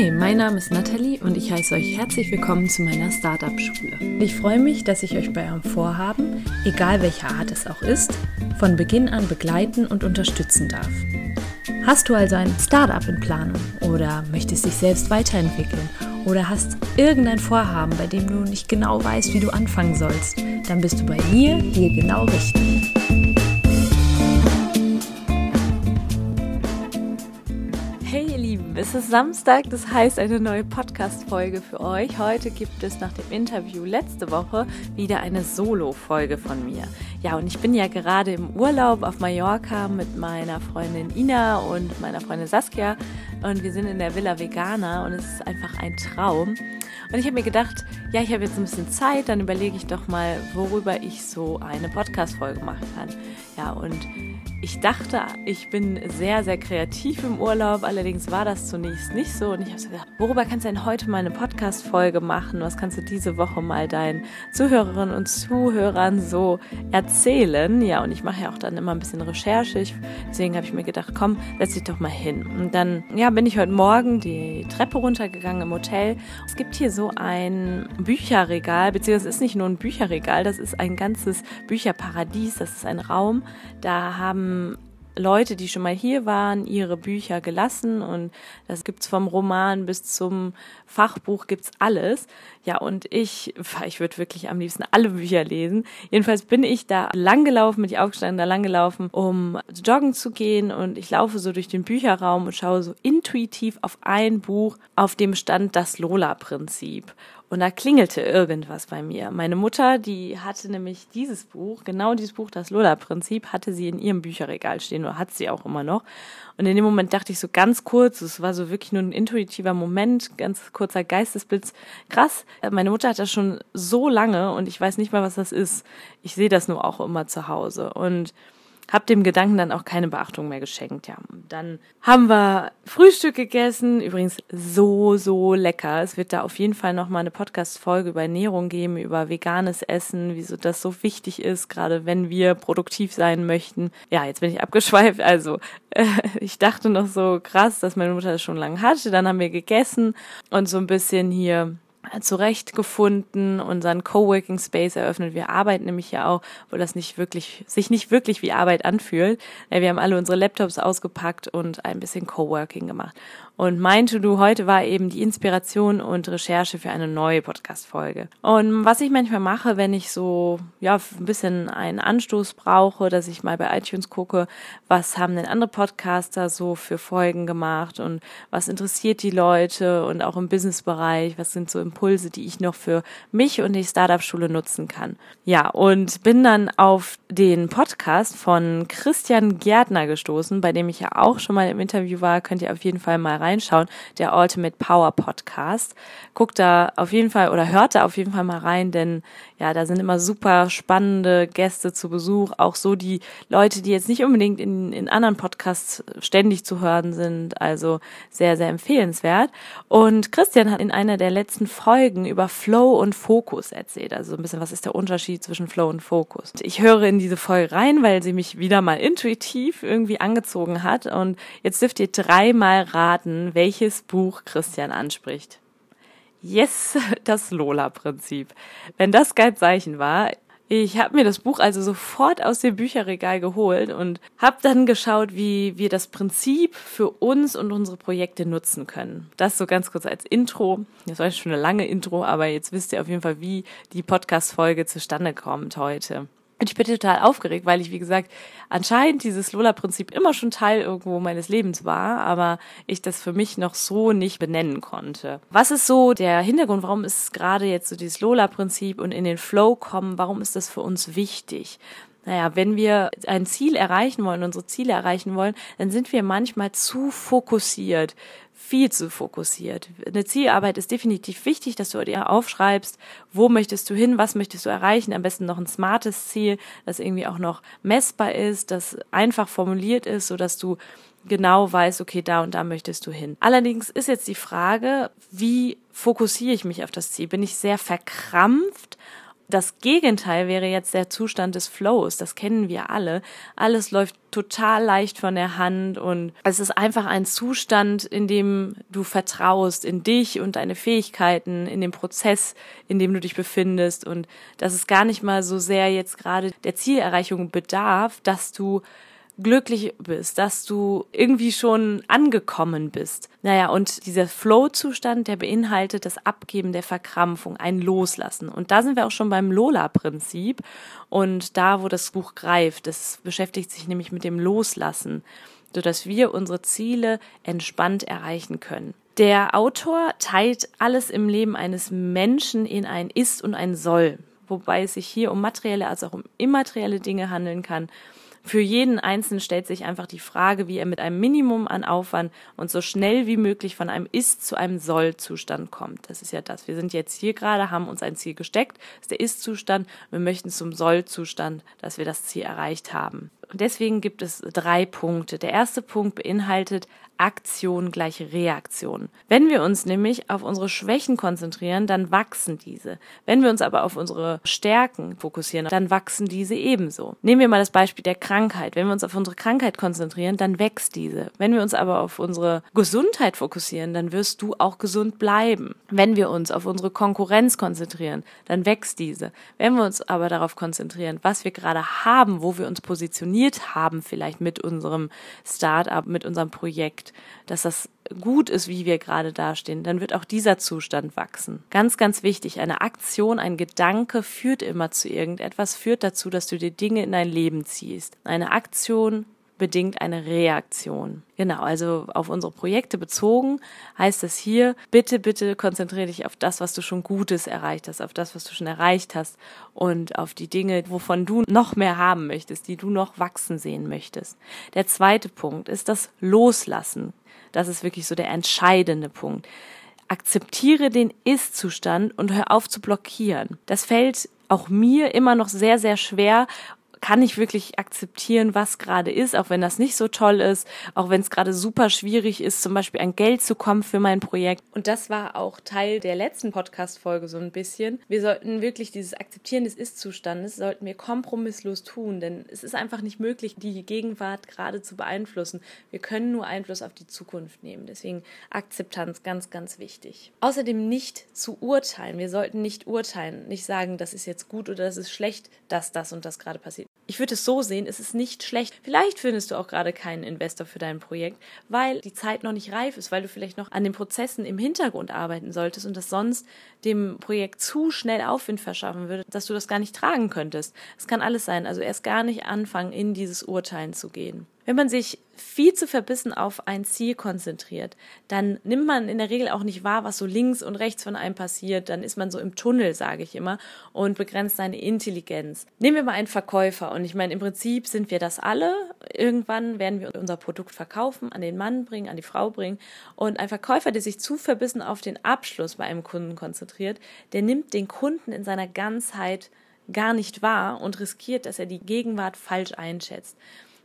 Hi, mein Name ist Nathalie und ich heiße euch herzlich willkommen zu meiner Startup-Schule. Ich freue mich, dass ich euch bei eurem Vorhaben, egal welcher Art es auch ist, von Beginn an begleiten und unterstützen darf. Hast du also ein Startup in Planung oder möchtest dich selbst weiterentwickeln oder hast irgendein Vorhaben, bei dem du nicht genau weißt, wie du anfangen sollst, dann bist du bei mir hier genau richtig. Es ist Samstag, das heißt eine neue Podcast-Folge für euch. Heute gibt es nach dem Interview letzte Woche wieder eine Solo-Folge von mir. Ja, und ich bin ja gerade im Urlaub auf Mallorca mit meiner Freundin Ina und meiner Freundin Saskia und wir sind in der Villa Vegana und es ist einfach ein Traum. Und ich habe mir gedacht, ja, ich habe jetzt ein bisschen Zeit, dann überlege ich doch mal, worüber ich so eine Podcast-Folge machen kann. Ja, und ich dachte, ich bin sehr, sehr kreativ im Urlaub, allerdings war das zunächst nicht so. Und ich habe so gedacht, worüber kannst du denn heute mal eine Podcast-Folge machen? Was kannst du diese Woche mal deinen Zuhörerinnen und Zuhörern so erzählen? Ja, und ich mache ja auch dann immer ein bisschen Recherche. Ich, deswegen habe ich mir gedacht, komm, setz dich doch mal hin. Und dann, ja, bin ich heute Morgen die Treppe runtergegangen im Hotel. Es gibt hier so ein Bücherregal, beziehungsweise es ist nicht nur ein Bücherregal, das ist ein ganzes Bücherparadies. Das ist ein Raum. Da haben Leute, die schon mal hier waren, ihre Bücher gelassen und das gibt's vom Roman bis zum Fachbuch gibt's alles. Ja, und ich, ich würde wirklich am liebsten alle Bücher lesen. Jedenfalls bin ich da langgelaufen, bin ich aufgestanden, da langgelaufen, um joggen zu gehen und ich laufe so durch den Bücherraum und schaue so intuitiv auf ein Buch, auf dem stand das Lola-Prinzip. Und da klingelte irgendwas bei mir. Meine Mutter, die hatte nämlich dieses Buch, genau dieses Buch, das Lola-Prinzip, hatte sie in ihrem Bücherregal stehen oder hat sie auch immer noch. Und in dem Moment dachte ich so ganz kurz, es war so wirklich nur ein intuitiver Moment, ganz kurzer Geistesblitz. Krass, meine Mutter hat das schon so lange und ich weiß nicht mal, was das ist. Ich sehe das nur auch immer zu Hause. Und habe dem Gedanken dann auch keine Beachtung mehr geschenkt. Ja, dann haben wir Frühstück gegessen. Übrigens so so lecker. Es wird da auf jeden Fall noch mal eine Podcast Folge über Ernährung geben, über veganes Essen, wieso das so wichtig ist, gerade wenn wir produktiv sein möchten. Ja, jetzt bin ich abgeschweift. Also äh, ich dachte noch so krass, dass meine Mutter das schon lange hatte. Dann haben wir gegessen und so ein bisschen hier zurechtgefunden, unseren Coworking Space eröffnet. Wir arbeiten nämlich ja auch, wo das nicht wirklich, sich nicht wirklich wie Arbeit anfühlt. Wir haben alle unsere Laptops ausgepackt und ein bisschen Coworking gemacht. Und mein To-Do heute war eben die Inspiration und Recherche für eine neue Podcast-Folge. Und was ich manchmal mache, wenn ich so, ja, ein bisschen einen Anstoß brauche, dass ich mal bei iTunes gucke, was haben denn andere Podcaster so für Folgen gemacht und was interessiert die Leute und auch im Businessbereich, was sind so Impulse, die ich noch für mich und die Startup-Schule nutzen kann. Ja, und bin dann auf den Podcast von Christian Gärtner gestoßen, bei dem ich ja auch schon mal im Interview war, könnt ihr auf jeden Fall mal rein reinschauen, der Ultimate Power Podcast. Guckt da auf jeden Fall oder hört da auf jeden Fall mal rein, denn ja, da sind immer super spannende Gäste zu Besuch, auch so die Leute, die jetzt nicht unbedingt in, in anderen Podcasts ständig zu hören sind, also sehr, sehr empfehlenswert. Und Christian hat in einer der letzten Folgen über Flow und Fokus erzählt, also ein bisschen, was ist der Unterschied zwischen Flow und Fokus. Ich höre in diese Folge rein, weil sie mich wieder mal intuitiv irgendwie angezogen hat und jetzt dürft ihr dreimal raten, welches Buch Christian anspricht. Yes, das Lola-Prinzip. Wenn das kein Zeichen war, ich habe mir das Buch also sofort aus dem Bücherregal geholt und habe dann geschaut, wie wir das Prinzip für uns und unsere Projekte nutzen können. Das so ganz kurz als Intro. Das war schon eine lange Intro, aber jetzt wisst ihr auf jeden Fall, wie die Podcast-Folge zustande kommt heute. Und ich bin total aufgeregt, weil ich, wie gesagt, anscheinend dieses Lola-Prinzip immer schon Teil irgendwo meines Lebens war, aber ich das für mich noch so nicht benennen konnte. Was ist so der Hintergrund? Warum ist gerade jetzt so dieses Lola-Prinzip und in den Flow kommen? Warum ist das für uns wichtig? Naja, wenn wir ein Ziel erreichen wollen, unsere Ziele erreichen wollen, dann sind wir manchmal zu fokussiert viel zu fokussiert. Eine Zielarbeit ist definitiv wichtig, dass du dir aufschreibst, wo möchtest du hin, was möchtest du erreichen, am besten noch ein smartes Ziel, das irgendwie auch noch messbar ist, das einfach formuliert ist, so dass du genau weißt, okay, da und da möchtest du hin. Allerdings ist jetzt die Frage, wie fokussiere ich mich auf das Ziel? Bin ich sehr verkrampft Das Gegenteil wäre jetzt der Zustand des Flows. Das kennen wir alle. Alles läuft total leicht von der Hand und es ist einfach ein Zustand, in dem du vertraust in dich und deine Fähigkeiten, in den Prozess, in dem du dich befindest und dass es gar nicht mal so sehr jetzt gerade der Zielerreichung bedarf, dass du glücklich bist, dass du irgendwie schon angekommen bist. Naja, und dieser Flow-Zustand, der beinhaltet das Abgeben der Verkrampfung, ein Loslassen. Und da sind wir auch schon beim Lola-Prinzip. Und da, wo das Buch greift, das beschäftigt sich nämlich mit dem Loslassen, sodass wir unsere Ziele entspannt erreichen können. Der Autor teilt alles im Leben eines Menschen in ein Ist und ein Soll, wobei es sich hier um materielle als auch um immaterielle Dinge handeln kann für jeden Einzelnen stellt sich einfach die Frage, wie er mit einem Minimum an Aufwand und so schnell wie möglich von einem Ist zu einem Soll-Zustand kommt. Das ist ja das. Wir sind jetzt hier gerade, haben uns ein Ziel gesteckt, das ist der Ist-Zustand. Wir möchten zum Soll-Zustand, dass wir das Ziel erreicht haben. Und deswegen gibt es drei Punkte. Der erste Punkt beinhaltet Aktion gleich Reaktion. Wenn wir uns nämlich auf unsere Schwächen konzentrieren, dann wachsen diese. Wenn wir uns aber auf unsere Stärken fokussieren, dann wachsen diese ebenso. Nehmen wir mal das Beispiel der Krankheit. Wenn wir uns auf unsere Krankheit konzentrieren, dann wächst diese. Wenn wir uns aber auf unsere Gesundheit fokussieren, dann wirst du auch gesund bleiben. Wenn wir uns auf unsere Konkurrenz konzentrieren, dann wächst diese. Wenn wir uns aber darauf konzentrieren, was wir gerade haben, wo wir uns positioniert haben, vielleicht mit unserem Startup, mit unserem Projekt, dass das gut ist, wie wir gerade dastehen, dann wird auch dieser Zustand wachsen. Ganz, ganz wichtig, eine Aktion, ein Gedanke führt immer zu irgendetwas, führt dazu, dass du dir Dinge in dein Leben ziehst. Eine Aktion bedingt eine Reaktion. Genau, also auf unsere Projekte bezogen heißt es hier, bitte, bitte konzentriere dich auf das, was du schon Gutes erreicht hast, auf das, was du schon erreicht hast und auf die Dinge, wovon du noch mehr haben möchtest, die du noch wachsen sehen möchtest. Der zweite Punkt ist das Loslassen. Das ist wirklich so der entscheidende Punkt. Akzeptiere den Ist-Zustand und hör auf zu blockieren. Das fällt auch mir immer noch sehr, sehr schwer kann ich wirklich akzeptieren, was gerade ist, auch wenn das nicht so toll ist, auch wenn es gerade super schwierig ist, zum Beispiel an Geld zu kommen für mein Projekt. Und das war auch Teil der letzten Podcast-Folge so ein bisschen. Wir sollten wirklich dieses Akzeptieren des Ist-Zustandes, sollten wir kompromisslos tun, denn es ist einfach nicht möglich, die Gegenwart gerade zu beeinflussen. Wir können nur Einfluss auf die Zukunft nehmen. Deswegen Akzeptanz ganz, ganz wichtig. Außerdem nicht zu urteilen. Wir sollten nicht urteilen, nicht sagen, das ist jetzt gut oder das ist schlecht, dass das und das gerade passiert ich würde es so sehen, es ist nicht schlecht. Vielleicht findest du auch gerade keinen Investor für dein Projekt, weil die Zeit noch nicht reif ist, weil du vielleicht noch an den Prozessen im Hintergrund arbeiten solltest und das sonst dem Projekt zu schnell Aufwind verschaffen würde, dass du das gar nicht tragen könntest. Es kann alles sein. Also erst gar nicht anfangen, in dieses Urteilen zu gehen. Wenn man sich viel zu verbissen auf ein Ziel konzentriert, dann nimmt man in der Regel auch nicht wahr, was so links und rechts von einem passiert. Dann ist man so im Tunnel, sage ich immer, und begrenzt seine Intelligenz. Nehmen wir mal einen Verkäufer. Und ich meine, im Prinzip sind wir das alle. Irgendwann werden wir unser Produkt verkaufen, an den Mann bringen, an die Frau bringen. Und ein Verkäufer, der sich zu verbissen auf den Abschluss bei einem Kunden konzentriert, der nimmt den Kunden in seiner Ganzheit gar nicht wahr und riskiert, dass er die Gegenwart falsch einschätzt.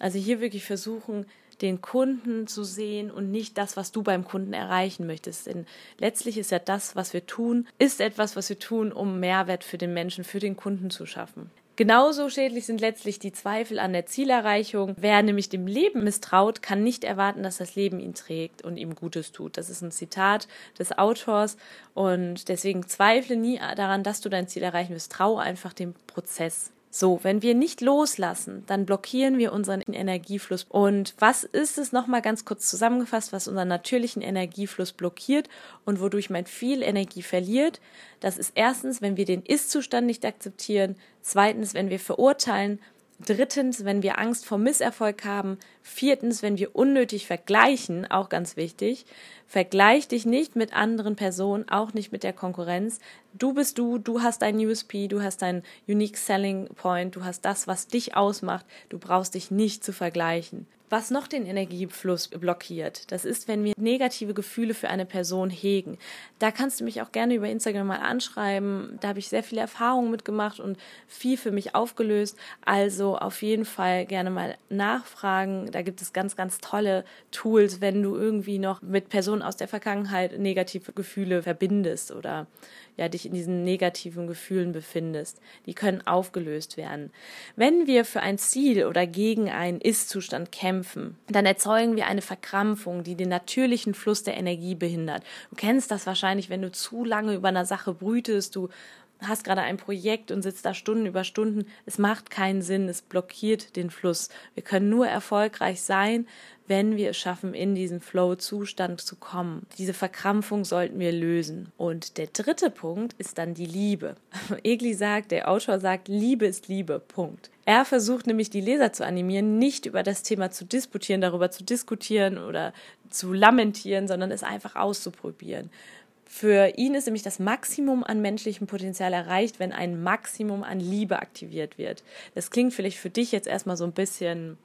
Also hier wirklich versuchen, den Kunden zu sehen und nicht das, was du beim Kunden erreichen möchtest. Denn letztlich ist ja das, was wir tun, ist etwas, was wir tun, um Mehrwert für den Menschen, für den Kunden zu schaffen. Genauso schädlich sind letztlich die Zweifel an der Zielerreichung. Wer nämlich dem Leben misstraut, kann nicht erwarten, dass das Leben ihn trägt und ihm Gutes tut. Das ist ein Zitat des Autors und deswegen zweifle nie daran, dass du dein Ziel erreichen wirst. Traue einfach dem Prozess. So, wenn wir nicht loslassen, dann blockieren wir unseren Energiefluss. Und was ist es nochmal ganz kurz zusammengefasst, was unseren natürlichen Energiefluss blockiert und wodurch man viel Energie verliert? Das ist erstens, wenn wir den Ist-Zustand nicht akzeptieren. Zweitens, wenn wir verurteilen. Drittens, wenn wir Angst vor Misserfolg haben. Viertens, wenn wir unnötig vergleichen, auch ganz wichtig. Vergleich dich nicht mit anderen Personen, auch nicht mit der Konkurrenz. Du bist du, du hast dein USP, du hast dein Unique Selling Point, du hast das, was dich ausmacht. Du brauchst dich nicht zu vergleichen. Was noch den Energiefluss blockiert, das ist, wenn wir negative Gefühle für eine Person hegen. Da kannst du mich auch gerne über Instagram mal anschreiben. Da habe ich sehr viele Erfahrungen mitgemacht und viel für mich aufgelöst. Also auf jeden Fall gerne mal nachfragen. Da gibt es ganz, ganz tolle Tools, wenn du irgendwie noch mit Personen aus der Vergangenheit negative Gefühle verbindest oder ja, dich in diesen negativen Gefühlen befindest. Die können aufgelöst werden. Wenn wir für ein Ziel oder gegen einen Ist-Zustand kämpfen, dann erzeugen wir eine Verkrampfung, die den natürlichen Fluss der Energie behindert. Du kennst das wahrscheinlich, wenn du zu lange über einer Sache brütest, du hast gerade ein Projekt und sitzt da Stunden über Stunden. Es macht keinen Sinn, es blockiert den Fluss. Wir können nur erfolgreich sein, wenn wir es schaffen, in diesen Flow-Zustand zu kommen. Diese Verkrampfung sollten wir lösen. Und der dritte Punkt ist dann die Liebe. Egli sagt, der Autor sagt, Liebe ist Liebe. Punkt. Er versucht nämlich die Leser zu animieren, nicht über das Thema zu disputieren, darüber zu diskutieren oder zu lamentieren, sondern es einfach auszuprobieren. Für ihn ist nämlich das Maximum an menschlichem Potenzial erreicht, wenn ein Maximum an Liebe aktiviert wird. Das klingt vielleicht für dich jetzt erstmal so ein bisschen,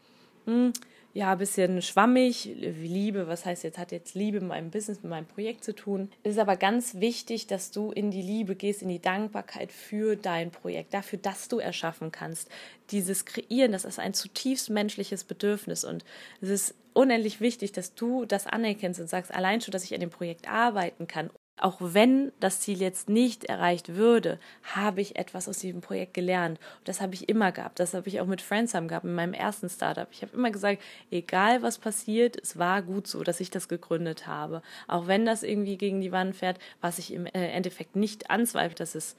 hm, ja, ein bisschen schwammig. Liebe, was heißt jetzt, hat jetzt Liebe mit meinem Business, mit meinem Projekt zu tun. Es ist aber ganz wichtig, dass du in die Liebe gehst, in die Dankbarkeit für dein Projekt, dafür, dass du erschaffen kannst. Dieses Kreieren, das ist ein zutiefst menschliches Bedürfnis und es ist unendlich wichtig, dass du das anerkennst und sagst, allein schon, dass ich an dem Projekt arbeiten kann, auch wenn das Ziel jetzt nicht erreicht würde, habe ich etwas aus diesem Projekt gelernt. Und das habe ich immer gehabt. Das habe ich auch mit Friendsam gehabt, in meinem ersten Startup. Ich habe immer gesagt, egal was passiert, es war gut so, dass ich das gegründet habe. Auch wenn das irgendwie gegen die Wand fährt, was ich im äh, Endeffekt nicht anzweifle, dass es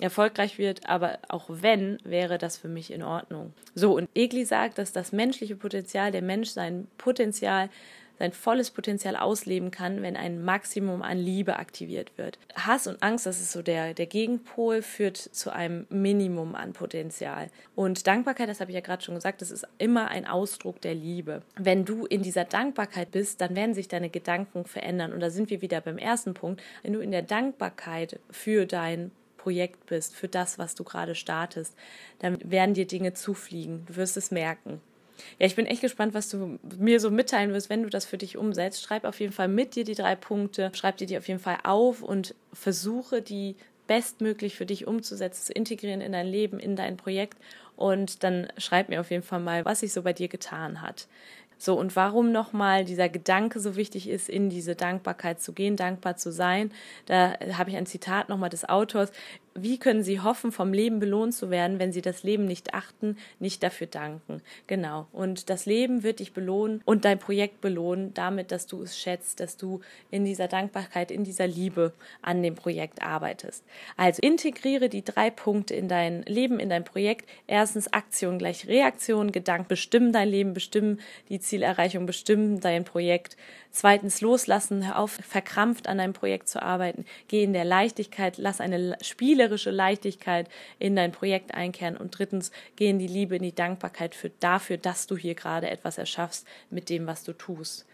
erfolgreich wird, aber auch wenn, wäre das für mich in Ordnung. So, und Egli sagt, dass das menschliche Potenzial, der Mensch sein Potenzial sein volles Potenzial ausleben kann, wenn ein Maximum an Liebe aktiviert wird. Hass und Angst, das ist so der, der Gegenpol, führt zu einem Minimum an Potenzial. Und Dankbarkeit, das habe ich ja gerade schon gesagt, das ist immer ein Ausdruck der Liebe. Wenn du in dieser Dankbarkeit bist, dann werden sich deine Gedanken verändern. Und da sind wir wieder beim ersten Punkt. Wenn du in der Dankbarkeit für dein Projekt bist, für das, was du gerade startest, dann werden dir Dinge zufliegen. Du wirst es merken. Ja, ich bin echt gespannt, was du mir so mitteilen wirst, wenn du das für dich umsetzt. Schreib auf jeden Fall mit dir die drei Punkte, schreib dir die auf jeden Fall auf und versuche die bestmöglich für dich umzusetzen, zu integrieren in dein Leben, in dein Projekt. Und dann schreib mir auf jeden Fall mal, was sich so bei dir getan hat. So, und warum nochmal dieser Gedanke so wichtig ist, in diese Dankbarkeit zu gehen, dankbar zu sein. Da habe ich ein Zitat nochmal des Autors. Wie können Sie hoffen, vom Leben belohnt zu werden, wenn Sie das Leben nicht achten, nicht dafür danken? Genau. Und das Leben wird dich belohnen und dein Projekt belohnen, damit, dass du es schätzt, dass du in dieser Dankbarkeit, in dieser Liebe an dem Projekt arbeitest. Also integriere die drei Punkte in dein Leben, in dein Projekt. Erstens Aktion gleich Reaktion, Gedanken bestimmen dein Leben, bestimmen die Zielerreichung, bestimmen dein Projekt. Zweitens loslassen, hör auf verkrampft an deinem Projekt zu arbeiten. Geh in der Leichtigkeit, lass eine spielerische Leichtigkeit in dein Projekt einkehren. Und drittens, geh in die Liebe, in die Dankbarkeit für dafür, dass du hier gerade etwas erschaffst mit dem, was du tust.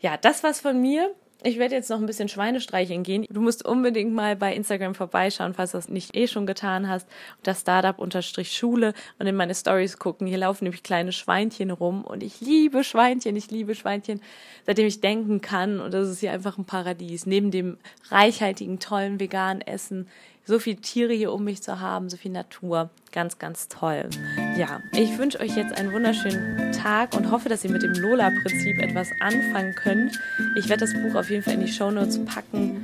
Ja, das war's von mir. Ich werde jetzt noch ein bisschen Schweine streicheln gehen. Du musst unbedingt mal bei Instagram vorbeischauen, falls du das nicht eh schon getan hast. Das Startup-Schule und in meine Stories gucken. Hier laufen nämlich kleine Schweinchen rum und ich liebe Schweinchen, ich liebe Schweinchen, seitdem ich denken kann. Und das ist hier einfach ein Paradies. Neben dem reichhaltigen, tollen veganen Essen so viele Tiere hier um mich zu haben, so viel Natur. Ganz, ganz toll. Ja, ich wünsche euch jetzt einen wunderschönen Tag und hoffe, dass ihr mit dem Lola-Prinzip etwas anfangen könnt. Ich werde das Buch auf jeden Fall in die Show Notes packen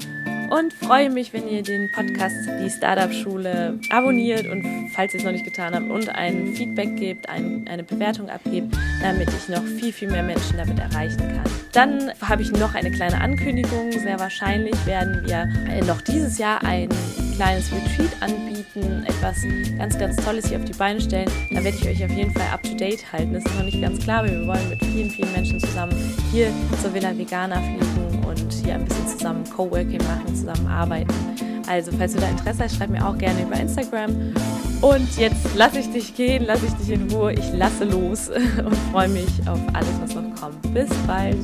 und freue mich, wenn ihr den Podcast Die Startup Schule abonniert und falls ihr es noch nicht getan habt und ein Feedback gebt, ein, eine Bewertung abgebt, damit ich noch viel, viel mehr Menschen damit erreichen kann. Dann habe ich noch eine kleine Ankündigung. Sehr wahrscheinlich werden wir noch dieses Jahr ein kleines Retreat anbieten, etwas ganz, ganz Tolles hier auf die Beine stellen. Da werde ich euch auf jeden Fall up to date halten. Das ist noch nicht ganz klar, aber wir wollen mit vielen, vielen Menschen zusammen hier zur Villa Vegana fliegen und hier ein bisschen zusammen Coworking machen, zusammen arbeiten. Also, falls du da Interesse hast, schreib mir auch gerne über Instagram. Und jetzt lasse ich dich gehen, lasse ich dich in Ruhe. Ich lasse los und freue mich auf alles, was noch kommt. Bis bald.